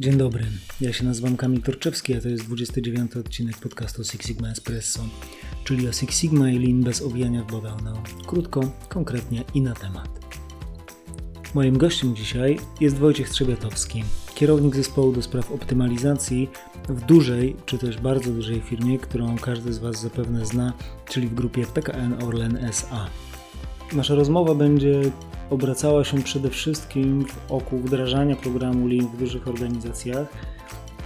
Dzień dobry, ja się nazywam Kamil Torczewski, a to jest 29 odcinek podcastu Six Sigma Espresso, czyli o Six Sigma i Lean bez owijania w bawełnę. Krótko, konkretnie i na temat. Moim gościem dzisiaj jest Wojciech Trzebiatowski, kierownik zespołu do spraw optymalizacji w dużej, czy też bardzo dużej firmie, którą każdy z Was zapewne zna, czyli w grupie PKN Orlen SA. Nasza rozmowa będzie obracała się przede wszystkim wokół wdrażania programu Lean w dużych organizacjach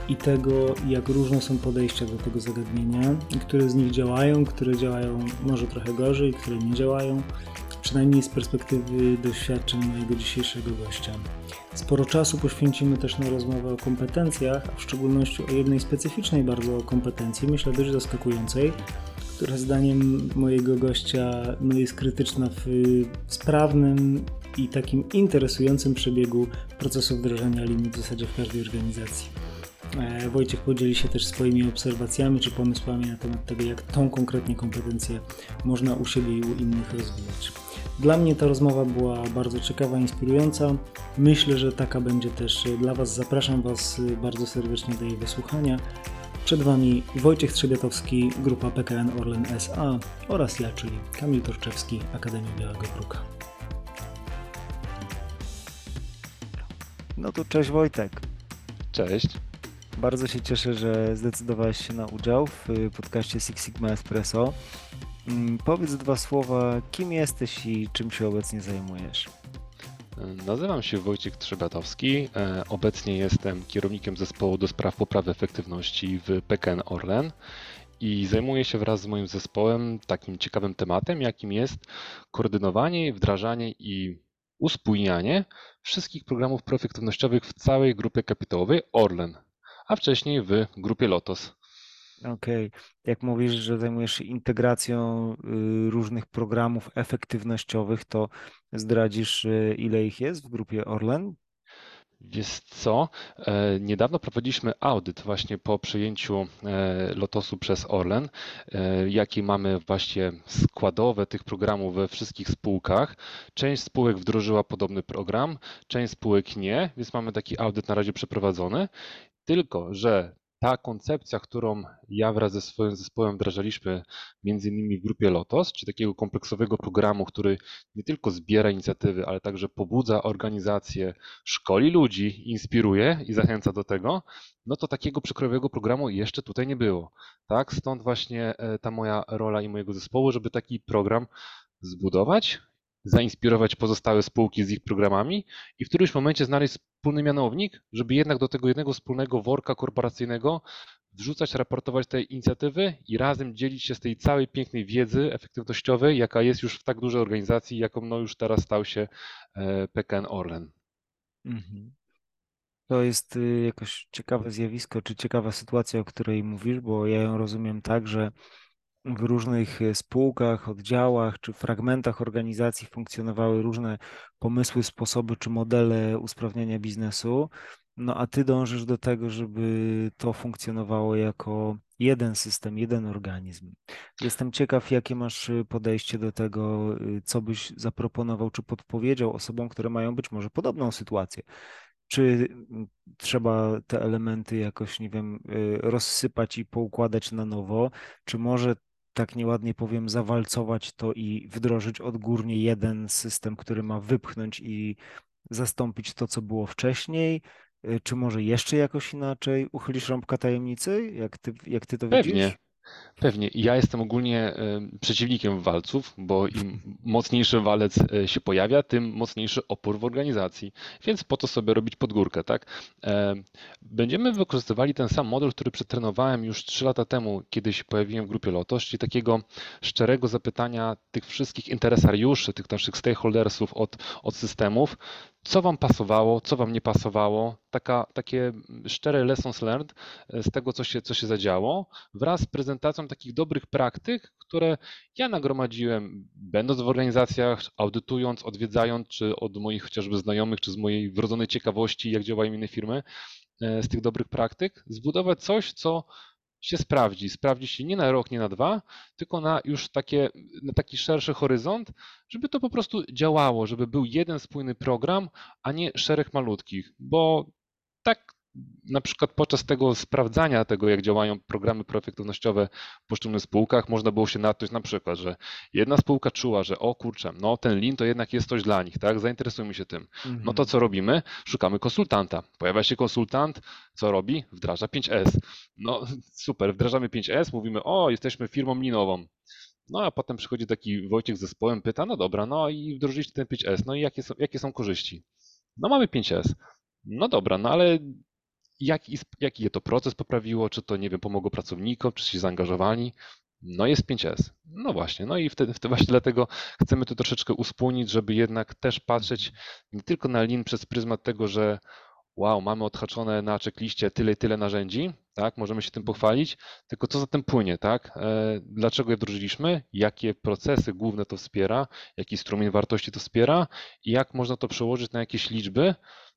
i tego, jak różne są podejścia do tego zagadnienia, które z nich działają, które działają może trochę gorzej, które nie działają, przynajmniej z perspektywy doświadczeń mojego dzisiejszego gościa. Sporo czasu poświęcimy też na rozmowę o kompetencjach, a w szczególności o jednej specyficznej bardzo kompetencji, myślę dość zaskakującej, która zdaniem mojego gościa no, jest krytyczna w sprawnym i takim interesującym przebiegu procesu wdrażania linii w zasadzie w każdej organizacji. E, Wojciech podzieli się też swoimi obserwacjami czy pomysłami na temat tego, jak tą konkretnie kompetencję można u siebie i u innych rozwijać. Dla mnie ta rozmowa była bardzo ciekawa, inspirująca. Myślę, że taka będzie też dla Was. Zapraszam Was bardzo serdecznie do jej wysłuchania. Przed Wami Wojciech Trzebiatowski, grupa PKN Orlen SA oraz ja, czyli Kamil Torczewski, Akademia Białego Kruka. No to cześć Wojtek. Cześć. Bardzo się cieszę, że zdecydowałeś się na udział w podcaście Six Sigma Espresso. Mm, powiedz dwa słowa, kim jesteś i czym się obecnie zajmujesz? Nazywam się Wojciech Trzebatowski. E, obecnie jestem kierownikiem zespołu do spraw poprawy efektywności w PKN Orlen i zajmuję się wraz z moim zespołem takim ciekawym tematem, jakim jest koordynowanie, wdrażanie i uspójnianie wszystkich programów proefektywnościowych w całej grupie kapitałowej Orlen, a wcześniej w grupie Lotos. Okej. Jak mówisz, że zajmujesz się integracją y, różnych programów efektywnościowych, to zdradzisz, y, ile ich jest w grupie Orlen? Wiesz co? E, niedawno prowadziliśmy audyt właśnie po przejęciu e, Lotosu przez Orlen, e, jakie mamy właśnie składowe tych programów we wszystkich spółkach. Część spółek wdrożyła podobny program, część spółek nie, więc mamy taki audyt na razie przeprowadzony. Tylko, że ta koncepcja, którą ja wraz ze swoim zespołem wdrażaliśmy między innymi w grupie Lotos, czy takiego kompleksowego programu, który nie tylko zbiera inicjatywy, ale także pobudza organizację, szkoli ludzi, inspiruje i zachęca do tego, no to takiego przykrojowego programu jeszcze tutaj nie było. Tak, stąd właśnie e, ta moja rola i mojego zespołu, żeby taki program zbudować, zainspirować pozostałe spółki z ich programami i w którymś momencie znaleźć wspólny mianownik, żeby jednak do tego jednego wspólnego worka korporacyjnego wrzucać, raportować te inicjatywy i razem dzielić się z tej całej pięknej wiedzy efektywnościowej, jaka jest już w tak dużej organizacji, jaką no już teraz stał się e, PKN Orlen. Mhm. To jest y, jakoś ciekawe zjawisko, czy ciekawa sytuacja, o której mówisz, bo ja ją rozumiem tak, że w różnych e, spółkach, oddziałach czy fragmentach organizacji funkcjonowały różne pomysły, sposoby czy modele usprawniania biznesu. No a ty dążysz do tego, żeby to funkcjonowało jako jeden system, jeden organizm. Jestem ciekaw, jakie masz e, podejście do tego, e, co byś zaproponował, czy podpowiedział osobom, które mają być może podobną sytuację. Czy trzeba te elementy jakoś, nie wiem, rozsypać i poukładać na nowo? Czy może tak nieładnie powiem, zawalcować to i wdrożyć odgórnie jeden system, który ma wypchnąć i zastąpić to, co było wcześniej? Y, czy może jeszcze jakoś inaczej? Uchylisz rąbka tajemnicy? Jak ty, jak ty to Pewnie. widzisz? Pewnie. Ja jestem ogólnie przeciwnikiem walców, bo im mocniejszy walec e, się pojawia, tym mocniejszy opór w organizacji. Więc po to sobie robić podgórkę, tak? Będziemy wykorzystywali ten sam model, który przetrenowałem już 3 lata temu, kiedy się pojawiłem w grupie Lotos, czyli takiego szczerego zapytania tych wszystkich interesariuszy, tych naszych stakeholdersów od, od systemów, co Wam pasowało, co Wam nie pasowało, taka, takie szczere lessons learned e, z tego, co się, co się zadziało, wraz z prezentacją takich dobrych praktyk, które ja nagromadziłem, będąc w organizacjach, audytując, odwiedzając, czy od moich chociażby znajomych, czy z mojej wrodzonej ciekawości, jak działają inne firmy, e, z tych dobrych praktyk, zbudować coś, co się sprawdzi. Sprawdzi się nie na rok, nie na dwa, tylko na już takie, na taki szerszy horyzont, żeby to po prostu działało, żeby był jeden spójny program, a nie szereg malutkich, bo tak na przykład podczas tego sprawdzania tego, jak działają programy proefektywnościowe w poszczególnych spółkach, można było się natknąć na przykład, że jedna spółka czuła, że o kurczę, no ten lin to jednak jest coś dla nich, tak? Zainteresujmy się tym. No to Mhm. co robimy? Szukamy konsultanta. Pojawia się konsultant, co robi? Wdraża 5S. No super, wdrażamy 5S, mówimy, o, jesteśmy firmą linową. No a potem przychodzi taki Wojciech z zespołem, pyta, no dobra, no i wdrożyliście ten 5S, no i jakie są, jakie są korzyści? No mamy 5S. No dobra, no ale jaki, jaki je to proces poprawiło, czy to, nie wiem, pomogło pracownikom, czy się zaangażowali? No jest 5S. No właśnie, no i wtedy, wtedy właśnie dlatego chcemy to troszeczkę uspójnić, żeby jednak też patrzeć nie tylko na Lean przez pryzmat tego, że wow, mamy odhaczone na checkliście tyle i tyle narzędzi, tak, możemy się tym pochwalić, tylko co za tym płynie, tak? E, Dlaczego je wdrożyliśmy? Jakie procesy główne to wspiera? Jaki strumień wartości to wspiera? I jak można to przełożyć na jakieś liczby?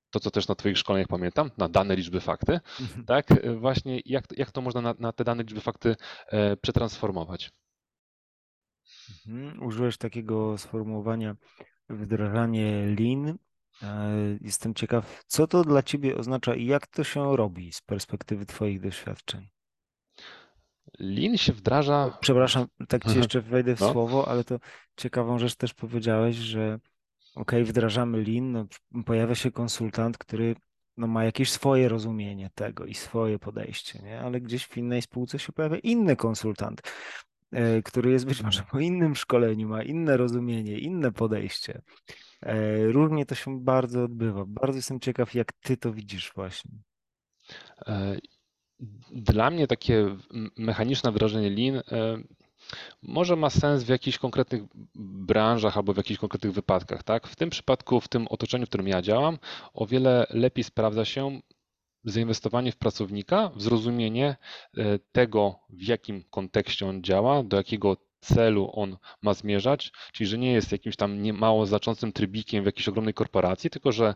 To, co też na Twoich szkoleniach pamiętam, na dane liczby fakty, Mhm. tak? Właśnie jak, jak to można na, na te dane liczby fakty e, przetransformować? Mhm. Użyłeś takiego sformułowania wdrażanie lean. E, Jestem ciekaw, co to dla ciebie oznacza i jak to się robi z perspektywy twoich doświadczeń. Lean się wdraża. Przepraszam, tak ci jeszcze wejdę w No. słowo, ale to ciekawą rzecz też powiedziałeś, że ok, wdrażamy lean, no, pojawia się konsultant, który no, ma jakieś swoje rozumienie tego i swoje podejście, nie? Ale gdzieś w innej spółce się pojawia inny konsultant, e, który jest być może po innym szkoleniu, ma inne rozumienie, inne podejście. E, Różnie to się bardzo odbywa. Bardzo jestem ciekaw, jak ty to widzisz właśnie. E, Dla mnie takie mechaniczne wdrażanie Lean może ma sens w jakichś konkretnych branżach albo w jakichś konkretnych wypadkach, tak? W tym przypadku, w tym otoczeniu, w którym ja działam, o wiele lepiej sprawdza się zainwestowanie w pracownika, w zrozumienie e, tego, w jakim kontekście on działa, do jakiego celu on ma zmierzać, czyli że nie jest jakimś tam mało znaczącym trybikiem w jakiejś ogromnej korporacji, tylko że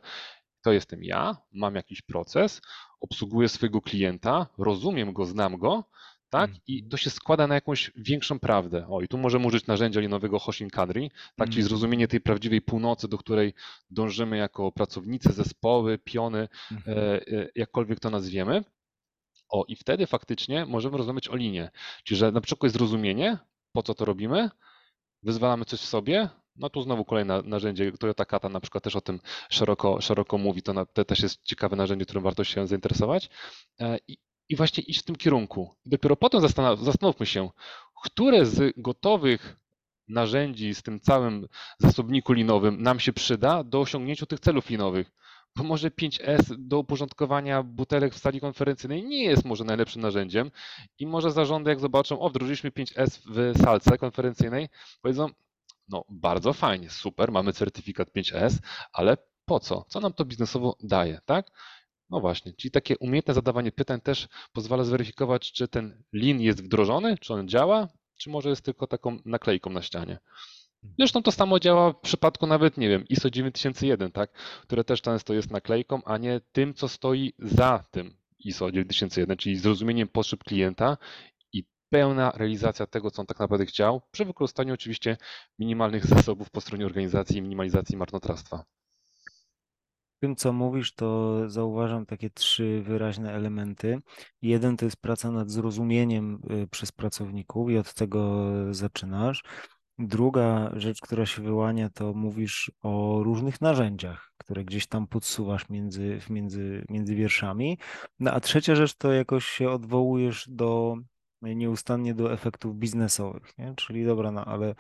to jestem ja, mam jakiś proces, obsługuję swojego klienta, rozumiem go, znam go, tak? I Mhm. to się składa na jakąś większą prawdę. O, i tu możemy użyć narzędzia linowego Hoshin Kadri, tak? Czyli Mhm. zrozumienie tej prawdziwej północy, do której dążymy jako pracownicy, zespoły, piony, Mhm. e, e, jakkolwiek to nazwiemy. O, i wtedy faktycznie możemy rozmawiać o linie. Czyli, że na przykład jest zrozumienie, po co to robimy, wyzwalamy coś w sobie, no tu znowu kolejne narzędzie, Toyota Kata na przykład też o tym szeroko, szeroko mówi, to, na, to też jest ciekawe narzędzie, którym warto się zainteresować E, i, i właśnie iść w tym kierunku. I dopiero potem zastanówmy się, które z gotowych narzędzi z tym całym zasobniku linowym nam się przyda do osiągnięcia tych celów linowych. Bo może 5S do uporządkowania butelek w sali konferencyjnej nie jest może najlepszym narzędziem i może zarządy jak zobaczą, o wdrożyliśmy 5S w salce konferencyjnej, powiedzą, no bardzo fajnie, super, mamy certyfikat 5S, ale po co? Co nam to biznesowo daje, tak? No właśnie, czyli takie umiejętne zadawanie pytań też pozwala zweryfikować, czy ten lin jest wdrożony, czy on działa, czy może jest tylko taką naklejką na ścianie. Zresztą to samo działa w przypadku nawet, nie wiem, ISO 9001, tak, które też często jest naklejką, a nie tym, co stoi za tym ISO 9001, czyli zrozumieniem potrzeb klienta i pełna realizacja tego, co on tak naprawdę chciał, przy wykorzystaniu oczywiście minimalnych zasobów po stronie organizacji i minimalizacji marnotrawstwa. Tym, co mówisz, to zauważam takie trzy wyraźne elementy. Jeden to jest praca nad zrozumieniem y, przez pracowników i od tego zaczynasz. Druga rzecz, która się wyłania, to mówisz o różnych narzędziach, które gdzieś tam podsuwasz między, między, między wierszami. No a trzecia rzecz to jakoś się odwołujesz do nieustannie do efektów biznesowych, nie? Czyli dobra, no ale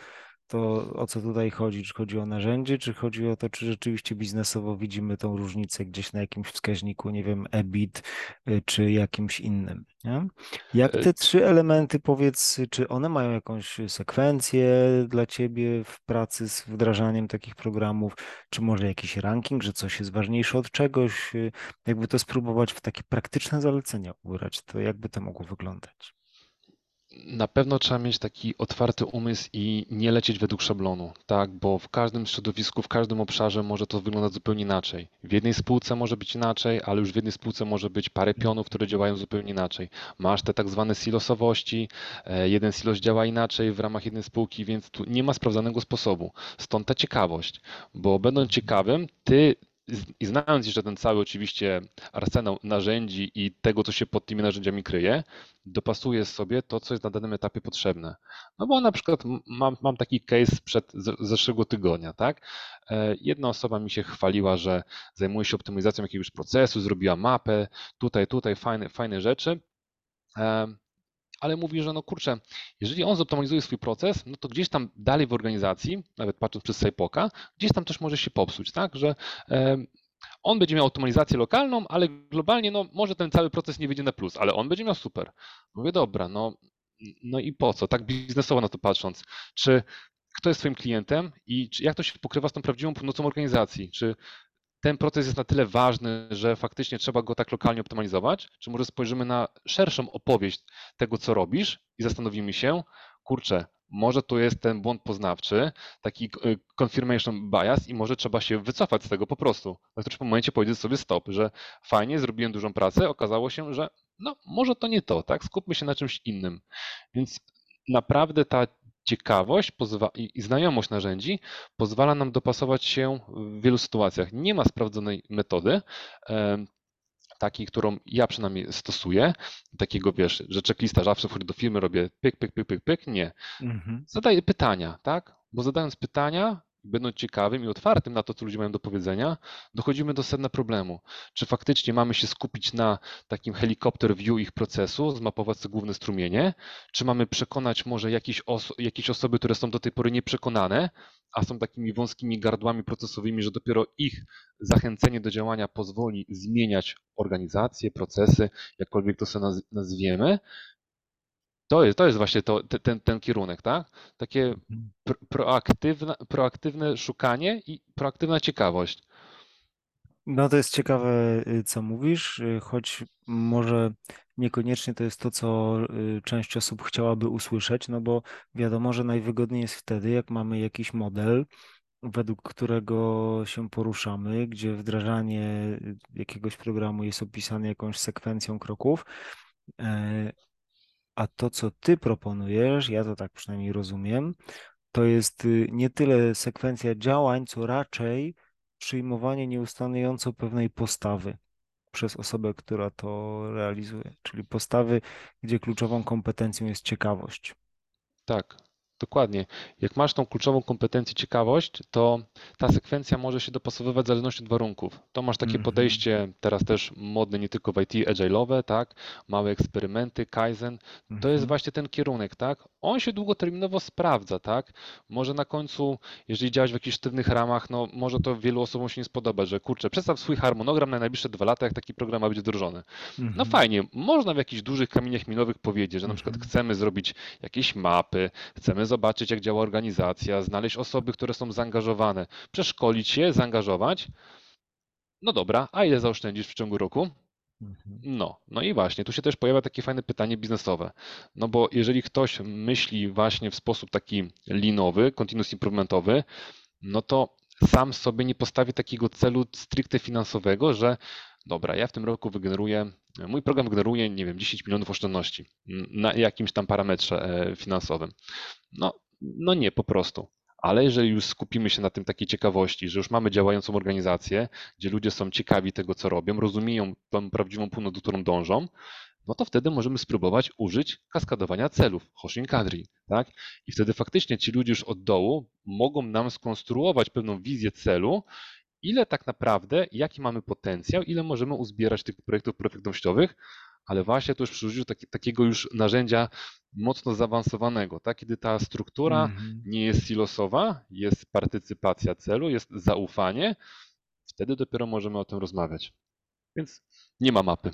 to o co tutaj chodzi? Czy chodzi o narzędzie, czy chodzi o to, czy rzeczywiście biznesowo widzimy tą różnicę gdzieś na jakimś wskaźniku, nie wiem, EBIT, y, czy jakimś innym, nie? Jak te trzy elementy, powiedz, czy one mają jakąś sekwencję dla ciebie w pracy z wdrażaniem takich programów, czy może jakiś ranking, że coś jest ważniejsze od czegoś, y, jakby to spróbować w takie praktyczne zalecenia ubrać, to jakby to mogło wyglądać? Na pewno trzeba mieć taki otwarty umysł i nie lecieć według szablonu, tak? Bo w każdym środowisku, w każdym obszarze może to wyglądać zupełnie inaczej. W jednej spółce może być inaczej, ale już w jednej spółce może być parę pionów, które działają zupełnie inaczej. Masz te tak zwane silosowości, e, jeden silos działa inaczej w ramach jednej spółki, więc tu nie ma sprawdzonego sposobu. Stąd ta ciekawość, bo będąc ciekawym, ty i znając jeszcze ten cały oczywiście arsenał narzędzi i tego, co się pod tymi narzędziami kryje, dopasuję sobie to, co jest na danym etapie potrzebne. No bo na przykład mam, mam taki case przed zeszłego tygodnia, tak? E, jedna osoba mi się chwaliła, że zajmuje się optymalizacją jakiegoś procesu, zrobiła mapę, tutaj, tutaj fajne, fajne rzeczy ale mówi, że no kurczę, jeżeli on zoptymalizuje swój proces, no to gdzieś tam dalej w organizacji, nawet patrząc przez Sajpoka, gdzieś tam też może się popsuć, tak, że on będzie miał optymalizację lokalną, ale globalnie no może ten cały proces nie wyjdzie na plus, ale on będzie miał super. Mówię, dobra, no, no i po co, tak biznesowo na to patrząc, czy kto jest Twoim klientem i jak to się pokrywa z tą prawdziwą północą organizacji? Czy ten proces jest na tyle ważny, że faktycznie trzeba go tak lokalnie optymalizować? Czy może spojrzymy na szerszą opowieść tego, co robisz i zastanowimy się, kurczę, może tu jest ten błąd poznawczy, taki e, confirmation bias i może trzeba się wycofać z tego po prostu. Na którym momencie powiedzieć sobie stop, że fajnie, zrobiłem dużą pracę, okazało się, że no może to nie to, tak? Skupmy się na czymś innym. Więc naprawdę ta ciekawość i znajomość narzędzi pozwala nam dopasować się w wielu sytuacjach. Nie ma sprawdzonej metody, takiej, którą ja przynajmniej stosuję, takiego wiesz, że checklista zawsze wchodzę do firmy, robię pyk, pyk, pyk, pyk, pyk, nie. Mhm. Zadaję pytania, tak? Bo zadając pytania, będąc ciekawym i otwartym na to, co ludzie mają do powiedzenia, dochodzimy do sedna problemu. Czy faktycznie mamy się skupić na takim helikopter view ich procesu, zmapować te główne strumienie, czy mamy przekonać może jakieś, oso jakieś osoby, które są do tej pory nieprzekonane, a są takimi wąskimi gardłami procesowymi, że dopiero ich zachęcenie do działania pozwoli zmieniać organizację, procesy, jakkolwiek to sobie nazwiemy, to jest, to jest właśnie to, ten, ten kierunek, tak? Takie mhm. proaktywne, proaktywne szukanie i proaktywna ciekawość. No to jest ciekawe, y, co mówisz, y, choć może niekoniecznie to jest to, co y, część osób chciałaby usłyszeć, no bo wiadomo, że najwygodniej jest wtedy, jak mamy jakiś model, według którego się poruszamy, gdzie wdrażanie jakiegoś programu jest opisane jakąś sekwencją kroków, e, a to, co ty proponujesz, ja to tak przynajmniej rozumiem, to jest y, nie tyle sekwencja działań, co raczej przyjmowanie nieustająco pewnej postawy przez osobę, która to realizuje, czyli postawy, gdzie kluczową kompetencją jest ciekawość. Tak, Dokładnie. Jak masz tą kluczową kompetencję ciekawość, to ta sekwencja może się dopasowywać w zależności od warunków. To masz takie mm -hmm. podejście, teraz też modne nie tylko w IT, agile'owe, tak? Małe eksperymenty, Kaizen. To mm -hmm. jest mhm. właśnie ten kierunek, tak? On się długoterminowo sprawdza, tak? Może na końcu, jeżeli działać w jakichś sztywnych ramach, no może to wielu osobom się nie spodoba, że kurczę, przedstaw swój harmonogram na najbliższe dwa lata, jak taki program ma być wdrożony. Mm -hmm. No mhm. fajnie, można w jakichś dużych kamieniach milowych powiedzieć, że na przykład mhm. chcemy zrobić jakieś mapy, chcemy zobaczyć, jak działa organizacja, znaleźć osoby, które są zaangażowane, przeszkolić się, zaangażować. No dobra, a ile zaoszczędzisz w ciągu roku? Mhm. No, no i właśnie, tu się też pojawia takie fajne pytanie biznesowe. No bo jeżeli ktoś myśli właśnie w sposób taki linowy, continuous improvementowy, no to sam sobie nie postawi takiego celu stricte finansowego, że dobra, ja w tym roku wygeneruję, mój program generuje, nie wiem, 10 milionów oszczędności na jakimś tam parametrze e, finansowym. No, no nie, po prostu. Ale jeżeli już skupimy się na tym takiej ciekawości, że już mamy działającą organizację, gdzie ludzie są ciekawi tego, co robią, rozumieją tą prawdziwą północ, do którą dążą, no to wtedy możemy spróbować użyć kaskadowania celów, Hoshin Kadri, tak? I wtedy faktycznie ci ludzie już od dołu mogą nam skonstruować pewną wizję celu, ile tak naprawdę, jaki mamy potencjał, ile możemy uzbierać tych projektów profitnościowych, ale właśnie to już przy użyciu taki, takiego już narzędzia mocno zaawansowanego, tak? kiedy ta struktura mm-hmm. nie jest silosowa, jest partycypacja celu, jest zaufanie, wtedy dopiero możemy o tym rozmawiać. Więc nie ma mapy.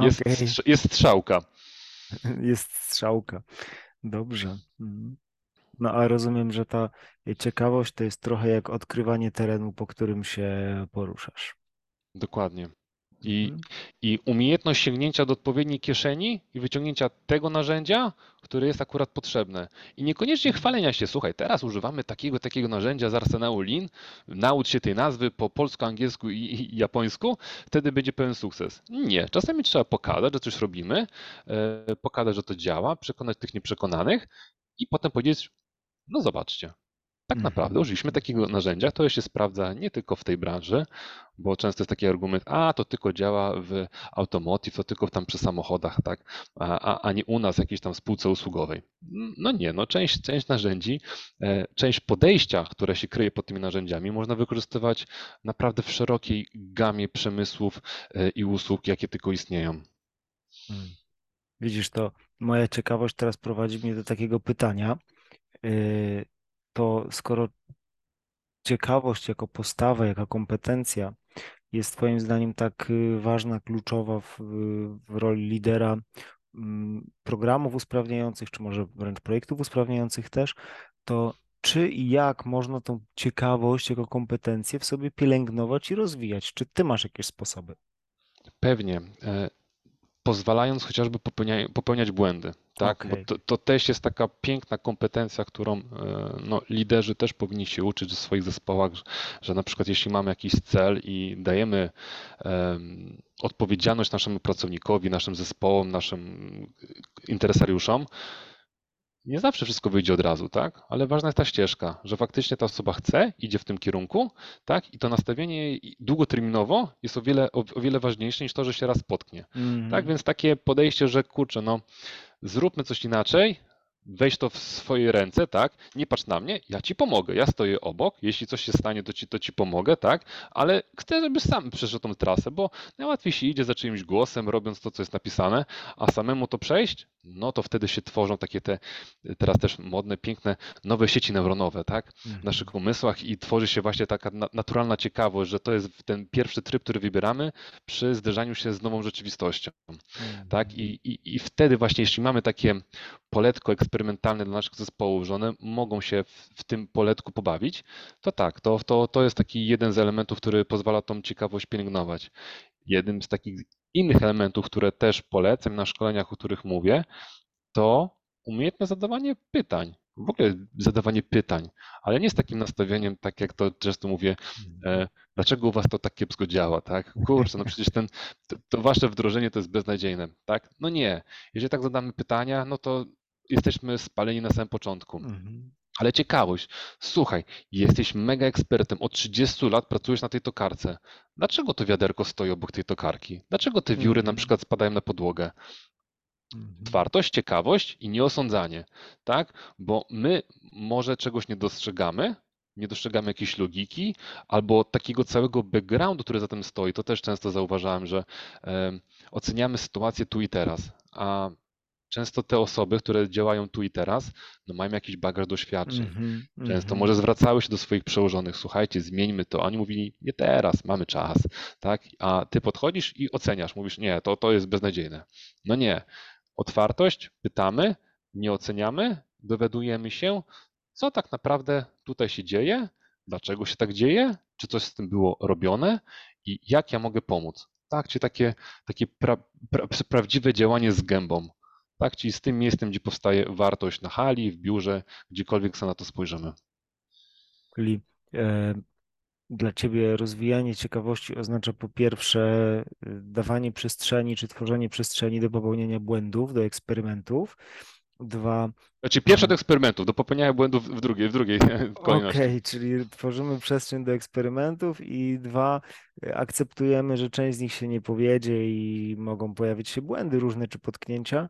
Jest, okay. jest strzałka. Jest strzałka. Dobrze. Mhm. No a rozumiem, że ta ciekawość to jest trochę jak odkrywanie terenu, po którym się poruszasz. Dokładnie. I, mhm. I umiejętność sięgnięcia do odpowiedniej kieszeni i wyciągnięcia tego narzędzia, które jest akurat potrzebne. I niekoniecznie chwalenia się, słuchaj, teraz używamy takiego, takiego narzędzia z arsenału Lean, naucz się tej nazwy po polsku, angielsku i, i japońsku, wtedy będzie pełen sukces. Nie, czasami trzeba pokazać, że coś robimy, e, pokazać, że to działa, przekonać tych nieprzekonanych i potem powiedzieć, no zobaczcie, Tak Mhm. naprawdę użyliśmy takiego narzędzia, to się sprawdza nie tylko w tej branży, bo często jest taki argument, a to tylko działa w automotive, to tylko tam przy samochodach, tak, a, a, nie u nas jakiejś tam spółce usługowej. No nie, no część, część narzędzi, e, część podejścia, które się kryje pod tymi narzędziami, można wykorzystywać naprawdę w szerokiej gamie przemysłów e, i usług, jakie tylko istnieją. Hmm. Widzisz, to moja ciekawość teraz prowadzi mnie do takiego pytania. Yy, To skoro ciekawość jako postawa, jako kompetencja jest Twoim zdaniem tak y, ważna, kluczowa w, w roli lidera mm, programów usprawniających, czy może wręcz projektów usprawniających też, to czy i jak można tą ciekawość jako kompetencję w sobie pielęgnować i rozwijać? Czy Ty masz jakieś sposoby? Pewnie. e, Pozwalając chociażby popełniać błędy, tak? Bo Okej. to, to też jest taka piękna kompetencja, którą e, no, liderzy też powinni się uczyć w swoich zespołach, że, że na przykład jeśli mamy jakiś cel i dajemy em, odpowiedzialność naszemu pracownikowi, naszym zespołom, naszym interesariuszom, nie zawsze wszystko wyjdzie od razu, tak? Ale ważna jest ta ścieżka, że faktycznie ta osoba chce, idzie w tym kierunku, tak? I to nastawienie długoterminowo jest o wiele, o, o wiele ważniejsze niż to, że się raz potknie. Mhm. Tak, więc takie podejście, że kurczę, no zróbmy coś inaczej, weź to w swoje ręce, tak? Nie patrz na mnie, ja ci pomogę, ja stoję obok, jeśli coś się stanie, to ci, to ci pomogę, tak? Ale chcę, żebyś sam przeszedł tą trasę, bo najłatwiej się idzie za czyimś głosem, robiąc to, co jest napisane, a samemu to przejść, no to wtedy się tworzą takie te, teraz też modne, piękne, nowe sieci neuronowe, tak? W Mhm. naszych umysłach i tworzy się właśnie taka na- naturalna ciekawość, że to jest ten pierwszy tryb, który wybieramy przy zderzaniu się z nową rzeczywistością tak? I, i, I wtedy właśnie, jeśli mamy takie poletko eksperymentalne dla naszych zespołów, że one mogą się w, w tym poletku pobawić, to tak, to, to, to jest taki jeden z elementów, który pozwala tą ciekawość pielęgnować. Jednym z takich innych elementów, które też polecam na szkoleniach, o których mówię, to umiejętne zadawanie pytań. W ogóle zadawanie pytań, ale nie z takim nastawieniem, tak jak to często mówię, e, dlaczego u was to tak kiepsko działa, tak? Kurczę, no przecież ten, to, to wasze wdrożenie to jest beznadziejne, tak? No nie. Jeżeli tak zadamy pytania, no to jesteśmy spaleni na samym początku. Mhm. Ale ciekawość, słuchaj, jesteś mega ekspertem, od 30 lat pracujesz na tej tokarce. Dlaczego to wiaderko stoi obok tej tokarki? Dlaczego te wióry na Mhm. przykład spadają na podłogę? Mhm. Otwartość, ciekawość i nieosądzanie, tak? Bo my może czegoś nie dostrzegamy, nie dostrzegamy jakiejś logiki albo takiego całego backgroundu, który za tym stoi. To też często zauważałem, że em, oceniamy sytuację tu i teraz, a często te osoby, które działają tu i teraz, no mają jakiś bagaż doświadczeń. Mhm. Często Mhm. może zwracały się do swoich przełożonych, słuchajcie, zmieńmy to. A Oni mówili, nie teraz, mamy czas, tak? A ty podchodzisz i oceniasz, mówisz, nie, to, to jest beznadziejne. No nie. Otwartość, pytamy, nie oceniamy, dowiadujemy się, co tak naprawdę tutaj się dzieje, dlaczego się tak dzieje, czy coś z tym było robione i jak ja mogę pomóc. Tak, czy takie, takie pra, pra, prawdziwe działanie z gębą. Tak, czyli z tym miejscem, gdzie powstaje wartość na hali, w biurze, gdziekolwiek sobie na to spojrzymy. Czyli e, dla Ciebie rozwijanie ciekawości oznacza po pierwsze y, dawanie przestrzeni czy tworzenie przestrzeni do popełniania błędów, do eksperymentów. Dwa, Znaczy pierwsze Mhm. do eksperymentów, do popełniania błędów w drugiej, w drugiej kolejności. okej, czyli tworzymy przestrzeń do eksperymentów i dwa, y, akceptujemy, że część z nich się nie powiedzie i mogą pojawić się błędy różne czy potknięcia.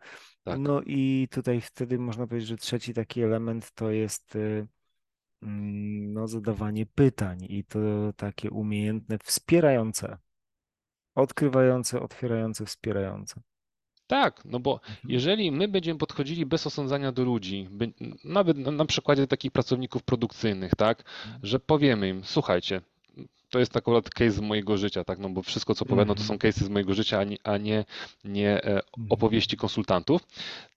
Tak. No i tutaj wtedy można powiedzieć, że trzeci taki element to jest y, mm, no, zadawanie pytań i to takie umiejętne, wspierające, odkrywające, otwierające, wspierające. Tak, no bo Mhm. jeżeli my będziemy podchodzili bez osądzania do ludzi, by, nawet na, na przykładzie takich pracowników produkcyjnych, tak, Mhm. że powiemy im, słuchajcie, to jest akurat case z mojego życia, tak, no bo wszystko co opowiadam to są Mhm. case'y z mojego życia, a nie, a nie, nie e, Mhm. opowieści konsultantów,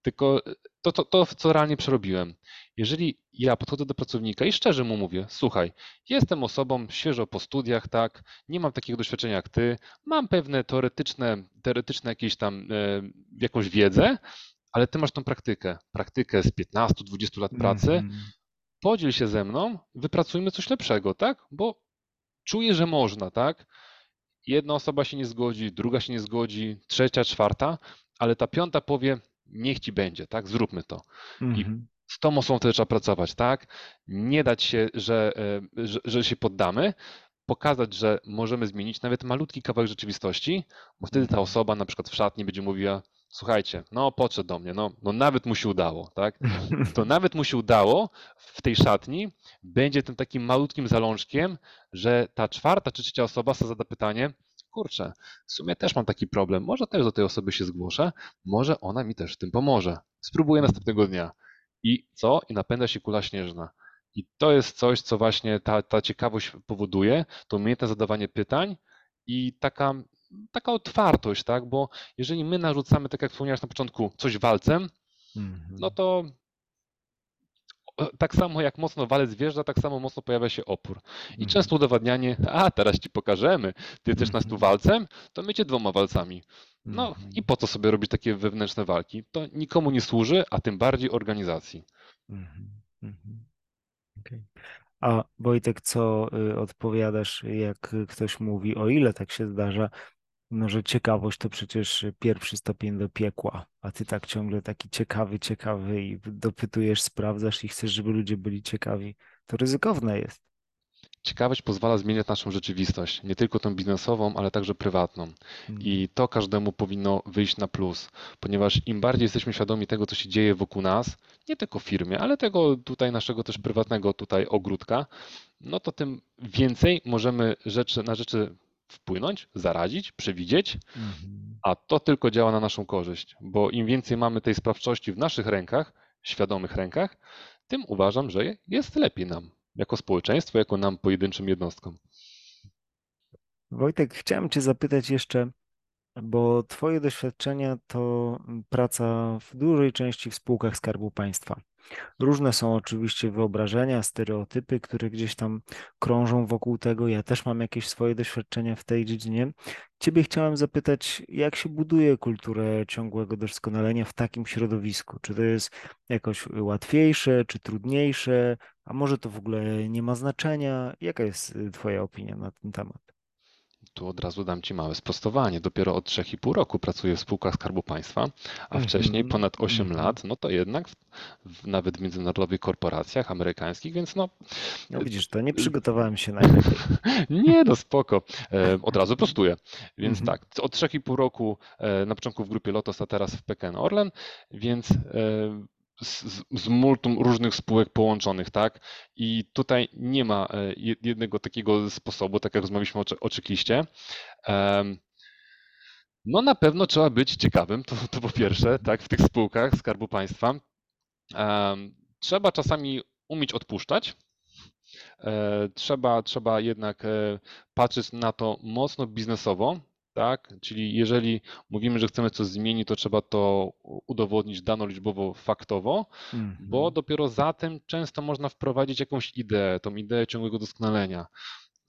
tylko to, to, to, co realnie przerobiłem. Jeżeli ja podchodzę do pracownika i szczerze mu mówię, słuchaj, jestem osobą świeżo po studiach, tak, nie mam takiego doświadczenia jak ty, mam pewne teoretyczne, teoretyczne jakieś tam, e, jakąś wiedzę, ale ty masz tą praktykę, praktykę z 15-20 lat pracy, Mhm. podziel się ze mną, wypracujmy coś lepszego, tak? Bo czuję, że można, tak? Jedna osoba się nie zgodzi, druga się nie zgodzi, trzecia, czwarta, ale ta piąta powie, niech ci będzie, tak? Zróbmy to. Mhm. z tą osobą wtedy trzeba pracować, tak? Nie dać się, że, e, że, że się poddamy, pokazać, że możemy zmienić nawet malutki kawałek rzeczywistości, bo wtedy ta osoba na przykład w szatni będzie mówiła, słuchajcie, no podszedł do mnie, no, no nawet mu się udało, tak? To nawet mu się udało w tej szatni, będzie tym takim malutkim zalążkiem, że ta czwarta czy trzecia osoba sobie zada pytanie, kurczę, w sumie też mam taki problem, może też do tej osoby się zgłoszę, może ona mi też w tym pomoże. Spróbuję następnego dnia. I co? I napędza się kula śnieżna. I to jest coś, co właśnie ta, ta ciekawość powoduje, to umiejętne zadawanie pytań i taka, taka otwartość, tak? Bo jeżeli my narzucamy, tak jak wspomniałeś na początku, coś walcem, mhm. no to tak samo jak mocno walec wjeżdża, tak samo mocno pojawia się opór. I mhm. często udowadnianie, a teraz ci pokażemy, ty też nas tu mhm. walcem, to my cię dwoma walcami. No mhm. i po co sobie robić takie wewnętrzne walki? To nikomu nie służy, a tym bardziej organizacji. Okay. A Wojtek, co y, odpowiadasz, jak ktoś mówi, o ile tak się zdarza, no, że ciekawość to przecież pierwszy stopień do piekła, a ty tak ciągle taki ciekawy, ciekawy i dopytujesz, sprawdzasz i chcesz, żeby ludzie byli ciekawi. To ryzykowne jest. Ciekawość pozwala zmieniać naszą rzeczywistość, nie tylko tą biznesową, ale także prywatną. Mhm. I to każdemu powinno wyjść na plus, ponieważ im bardziej jesteśmy świadomi tego, co się dzieje wokół nas, nie tylko w firmie, ale tego tutaj naszego też prywatnego tutaj ogródka, no to tym więcej możemy rzeczy, na rzeczy wpłynąć, zaradzić, przewidzieć, mhm. a to tylko działa na naszą korzyść, bo im więcej mamy tej sprawczości w naszych rękach, świadomych rękach, tym uważam, że jest lepiej nam, jako społeczeństwo, jako nam pojedynczym jednostkom. Wojtek, chciałem Cię zapytać jeszcze, bo Twoje doświadczenia to praca w dużej części w spółkach Skarbu Państwa. Różne są oczywiście wyobrażenia, stereotypy, które gdzieś tam krążą wokół tego. Ja też mam jakieś swoje doświadczenia w tej dziedzinie. Ciebie chciałem zapytać, jak się buduje kulturę ciągłego doskonalenia w takim środowisku? Czy to jest jakoś łatwiejsze, czy trudniejsze, a może to w ogóle nie ma znaczenia? Jaka jest y, Twoja opinia na ten temat? Tu od razu dam Ci małe sprostowanie. Dopiero od 3,5 roku pracuję w spółkach Skarbu Państwa, a mhm. wcześniej ponad 8 mhm. lat, no to jednak w, w, nawet w międzynarodowych korporacjach amerykańskich, więc no... No widzisz, to nie przygotowałem się najlepiej. nie, no spoko. E, od razu prostuję. Więc mhm. tak, od 3,5 roku e, na początku w grupie Lotos, a teraz w PKN Orlen, więc... Z, z multum różnych spółek połączonych, tak? I tutaj nie ma e, jednego takiego sposobu, tak jak rozmawialiśmy o. No na pewno trzeba być ciekawym, to, to po pierwsze, tak, w tych spółkach Skarbu Państwa. Trzeba czasami umieć odpuszczać, e, Trzeba, trzeba jednak e, patrzeć na to mocno biznesowo, tak? Czyli jeżeli mówimy, że chcemy coś zmienić, to trzeba to udowodnić dano liczbowo, faktowo, mm -hmm. bo dopiero zatem często można wprowadzić jakąś ideę, tą ideę ciągłego doskonalenia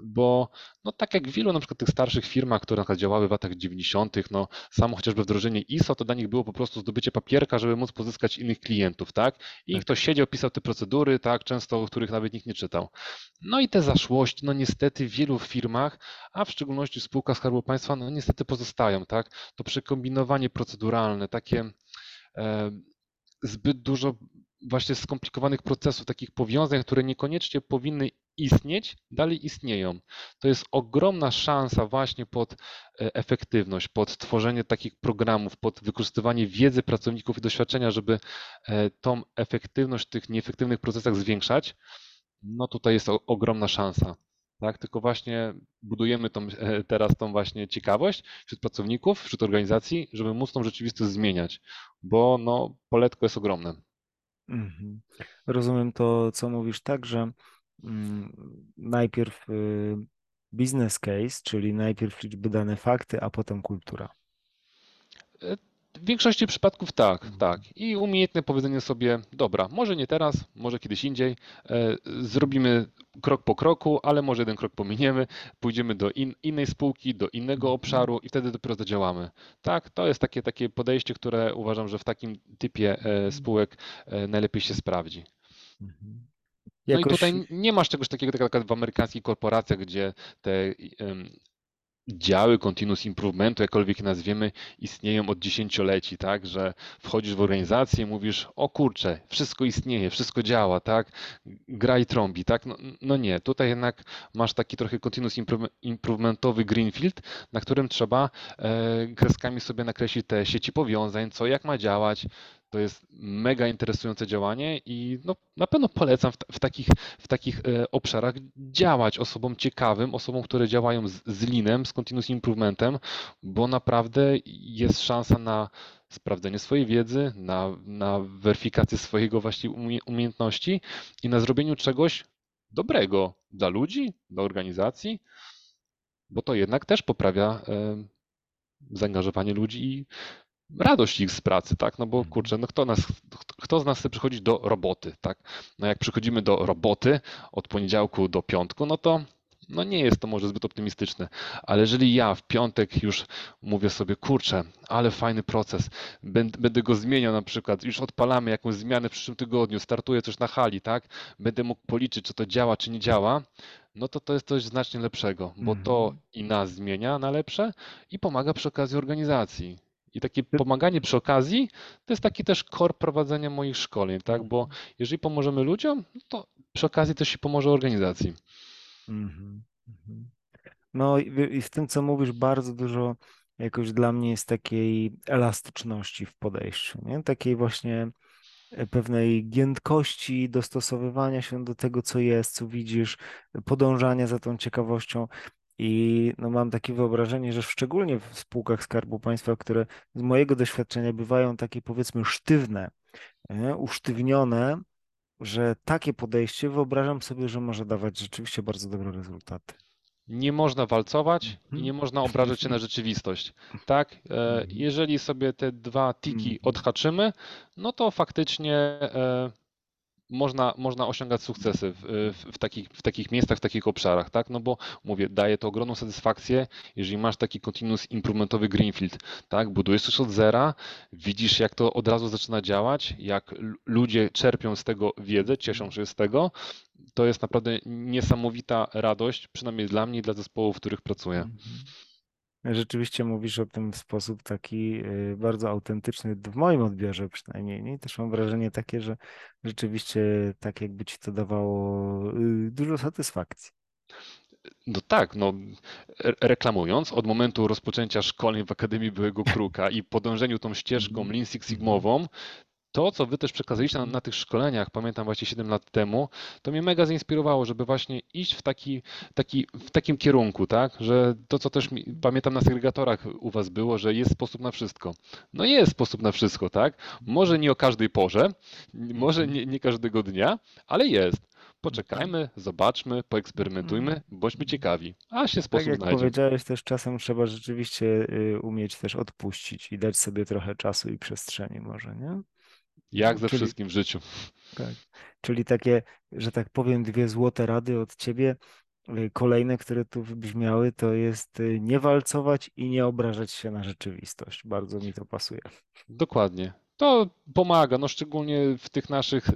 bo no tak jak w wielu na przykład tych starszych firmach, które na działały w latach 90., no samo chociażby wdrożenie ISO, to dla nich było po prostu zdobycie papierka, żeby móc pozyskać innych klientów, tak? I tak. ktoś siedział, pisał te procedury, tak, często których nawet nikt nie czytał. No i te zaszłości, no niestety w wielu firmach, a w szczególności w spółkach Skarbu Państwa, no niestety pozostają, tak? To przekombinowanie proceduralne, takie e, zbyt dużo właśnie skomplikowanych procesów, takich powiązań, które niekoniecznie powinny istnieć, dalej istnieją. To jest ogromna szansa właśnie pod e, efektywność, pod tworzenie takich programów, pod wykorzystywanie wiedzy pracowników i doświadczenia, żeby e, tą efektywność w tych nieefektywnych procesach zwiększać. No tutaj jest ogromna szansa. Tak, tylko właśnie budujemy tą, e, teraz tą właśnie ciekawość wśród pracowników, wśród organizacji, żeby móc tą rzeczywistość zmieniać, bo no, poletko jest ogromne. Mhm. Rozumiem to, co mówisz, tak, że mm, najpierw y, business case, czyli najpierw liczby dane fakty, a potem kultura. W większości przypadków tak, mhm. tak. I umiejętne powiedzenie sobie, dobra, może nie teraz, może kiedyś indziej, e, zrobimy krok po kroku, ale może jeden krok pominiemy, pójdziemy do in, innej spółki, do innego mhm. obszaru i wtedy dopiero zadziałamy. Tak, to jest takie, takie podejście, które uważam, że w takim typie e, mhm. spółek e, najlepiej się sprawdzi. No Jakoś... i tutaj nie masz czegoś takiego tak jak w amerykańskich korporacjach, gdzie te działy continuous improvementu, jakkolwiek nazwiemy, istnieją od dziesięcioleci, tak, że wchodzisz w organizację, mówisz, o kurczę, wszystko istnieje, wszystko działa, tak, gra i trąbi, tak, no, no nie, tutaj jednak masz taki trochę continuous improvementowy greenfield, na którym trzeba e, kreskami sobie nakreślić te sieci powiązań, co jak ma działać, to jest mega interesujące działanie i no, na pewno polecam w, w takich, w takich e, obszarach działać osobom ciekawym, osobom, które działają z, z Leanem, z Continuous Improvementem, bo naprawdę jest szansa na sprawdzenie swojej wiedzy, na, na weryfikację swojego właśnie umiejętności i na zrobieniu czegoś dobrego dla ludzi, dla organizacji, bo to jednak też poprawia e, zaangażowanie ludzi i radość ich z pracy, tak? No bo mhm. kurczę, no kto, nas, kto z nas chce przychodzić do roboty, tak? No jak przychodzimy do roboty od poniedziałku do piątku, no to no nie jest to może zbyt optymistyczne, ale jeżeli ja w piątek już mówię sobie, kurczę, ale fajny proces, będę, go zmieniał na przykład, już odpalamy jakąś zmianę w przyszłym tygodniu, startuję coś na hali, tak? Będę mógł policzyć, czy to działa, czy nie działa, no to to jest coś znacznie lepszego, bo to mhm. i nas zmienia na lepsze i pomaga przy okazji organizacji. I takie pomaganie przy okazji to jest taki też kor prowadzenia moich szkoleń, tak? Bo mhm. jeżeli pomożemy ludziom, to przy okazji też się pomoże organizacji. Mhm, mhm. No i w tym, co mówisz, bardzo dużo jakoś dla mnie jest takiej elastyczności w podejściu, nie? Takiej właśnie e, pewnej giętkości, dostosowywania się do tego, co jest, co widzisz, podążania za tą ciekawością. I no mam takie wyobrażenie, że szczególnie w spółkach Skarbu Państwa, które z mojego doświadczenia bywają takie powiedzmy sztywne, nie? usztywnione, że takie podejście wyobrażam sobie, że może dawać rzeczywiście bardzo dobre rezultaty. Nie można walcować i mhm. nie można obrażać się na rzeczywistość. Tak? E, mhm. Jeżeli sobie te dwa tiki mhm. odhaczymy, no to faktycznie e, można, można osiągać sukcesy w, w, w, takich, w takich miejscach, w takich obszarach, tak? No bo mówię, daje to ogromną satysfakcję, jeżeli masz taki continuous improvementowy greenfield, tak? Budujesz coś od zera, widzisz jak to od razu zaczyna działać, jak ludzie czerpią z tego wiedzę, cieszą się z tego, to jest naprawdę niesamowita radość, przynajmniej dla mnie i dla zespołów, w których pracuję. Mhm. Rzeczywiście mówisz o tym w sposób taki y, bardzo autentyczny, w moim odbiorze przynajmniej. Nie? Też mam wrażenie takie, że rzeczywiście tak jakby ci to dawało y, dużo satysfakcji. No tak, no reklamując, od momentu rozpoczęcia szkoleń w Akademii Byłego Kruka i podążeniu tą ścieżką mhm. Lean Six Sigmową, to, co wy też przekazaliście na, na, tych szkoleniach, pamiętam właśnie 7 lat temu, to mnie mega zainspirowało, żeby właśnie iść w, taki, taki, w takim kierunku, tak? Że to, co też mi, pamiętam na segregatorach u was było, że jest sposób na wszystko. No jest sposób na wszystko, tak? Może nie o każdej porze, może nie, nie każdego dnia, ale jest. Poczekajmy, zobaczmy, poeksperymentujmy, bądźmy ciekawi, a się sposób tak jak znajdzie. powiedziałeś, też czasem trzeba rzeczywiście y, umieć też odpuścić i dać sobie trochę czasu i przestrzeni może, nie? Jak ze Czyli, wszystkim w życiu. Tak. Czyli takie, że tak powiem, dwie złote rady od ciebie. Y, kolejne, które tu wybrzmiały, to jest y, nie walcować i nie obrażać się na rzeczywistość. Bardzo mi to pasuje. Dokładnie. To pomaga, no szczególnie w tych naszych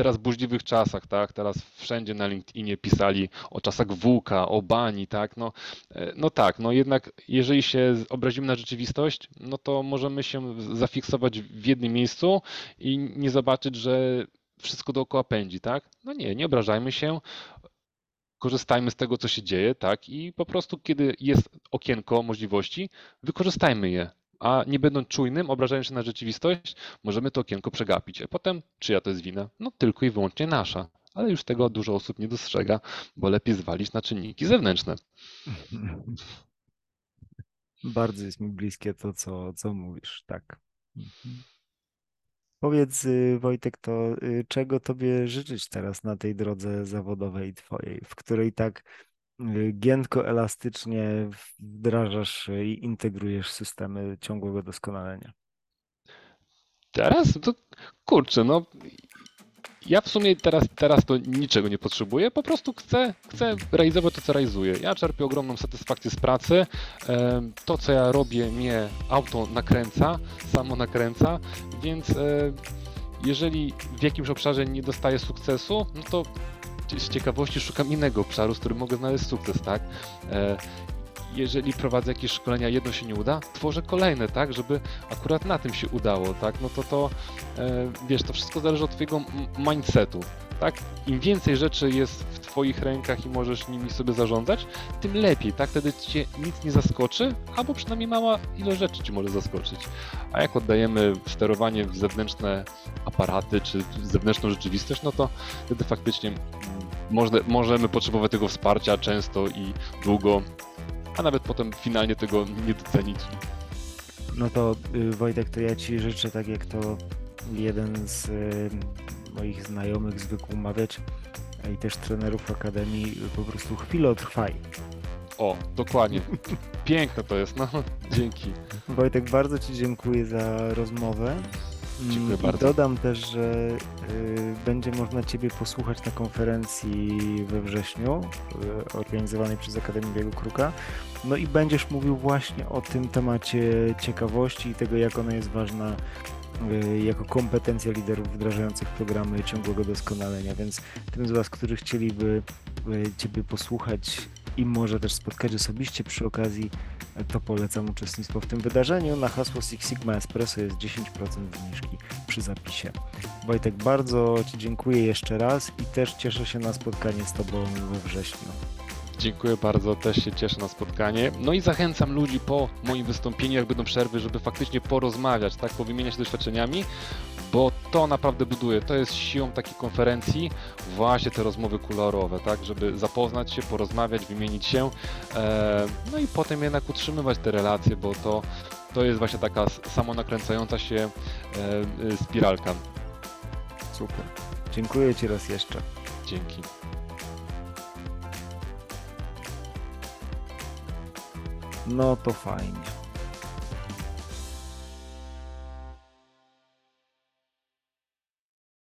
teraz burzliwych czasach, tak? Teraz wszędzie na LinkedInie pisali o czasach włóka, o bani, tak? No, e, no tak, no jednak jeżeli się obrazimy na rzeczywistość, no to możemy się zafiksować w jednym miejscu i nie zobaczyć, że wszystko dookoła pędzi, tak? No nie, nie obrażajmy się, korzystajmy z tego, co się dzieje, tak? I po prostu, kiedy jest okienko możliwości, wykorzystajmy je a nie będąc czujnym, obrażając się na rzeczywistość, możemy to okienko przegapić. A potem, czyja to jest wina? No tylko i wyłącznie nasza. Ale już tego dużo osób nie dostrzega, bo lepiej zwalić na czynniki zewnętrzne. Bardzo jest mi bliskie to, co, co mówisz, tak. Powiedz, y, Wojtek, to y, czego Tobie życzyć teraz na tej drodze zawodowej Twojej, w której tak giętko, elastycznie wdrażasz i integrujesz systemy ciągłego doskonalenia? Teraz? To kurczę, no ja w sumie teraz, teraz to niczego nie potrzebuję, po prostu chcę, chcę realizować to, co realizuję. Ja czerpię ogromną satysfakcję z pracy. To, co ja robię, mnie auto nakręca, samo nakręca, więc e, jeżeli w jakimś obszarze nie dostaję sukcesu, no to z ciekawości szukam innego obszaru, z którym mogę znaleźć sukces, tak? E, jeżeli prowadzę jakieś szkolenia, jedno się nie uda, tworzę kolejne, tak, żeby akurat na tym się udało, tak, no to to, e, wiesz, to wszystko zależy od twojego mindsetu, tak, im więcej rzeczy jest w twoich rękach i możesz nimi sobie zarządzać, tym lepiej, tak, wtedy cię nic nie zaskoczy, albo przynajmniej mała ilość rzeczy ci może zaskoczyć, a jak oddajemy sterowanie w zewnętrzne aparaty, czy w zewnętrzną rzeczywistość, no to wtedy faktycznie mm, może, możemy potrzebować tego wsparcia często i długo, a nawet potem finalnie tego nie docenić. No to y, Wojtek, to ja Ci życzę, tak jak to jeden z y, moich znajomych zwykł mawiać, a i też trenerów Akademii, y, po prostu chwilę trwaj. O, dokładnie. Piękne to jest, no dzięki. Wojtek, bardzo Ci dziękuję za rozmowę. Mm, Dziękuję I bardzo. dodam też, że y, będzie można Ciebie posłuchać na konferencji we wrześniu, y, organizowanej przez Akademię Biegu Kruka. No i będziesz mówił właśnie o tym temacie ciekawości i tego, jak ona jest ważna jako kompetencja liderów wdrażających programy ciągłego doskonalenia. Więc tym z Was, którzy chcieliby y, Ciebie posłuchać i może też spotkać osobiście przy okazji, to polecam uczestnictwo w tym wydarzeniu. Na hasło Six Sigma Espresso jest 10% zniżki przy zapisie. Wojtek, bardzo Ci dziękuję jeszcze raz i też cieszę się na spotkanie z Tobą we wrześniu. Dziękuję bardzo, też się cieszę na spotkanie. No i zachęcam ludzi po moim wystąpieniu, jak będą przerwy, żeby faktycznie porozmawiać, tak, powymieniać się doświadczeniami, bo to naprawdę buduje. To jest siłą takiej konferencji właśnie te rozmowy kolorowe, tak, żeby zapoznać się, porozmawiać, wymienić się, e, no i potem jednak utrzymywać te relacje, bo to, to jest właśnie taka samonakręcająca się e, e, spiralka. Super. Dziękuję Ci raz jeszcze. Dzięki. No to fajnie.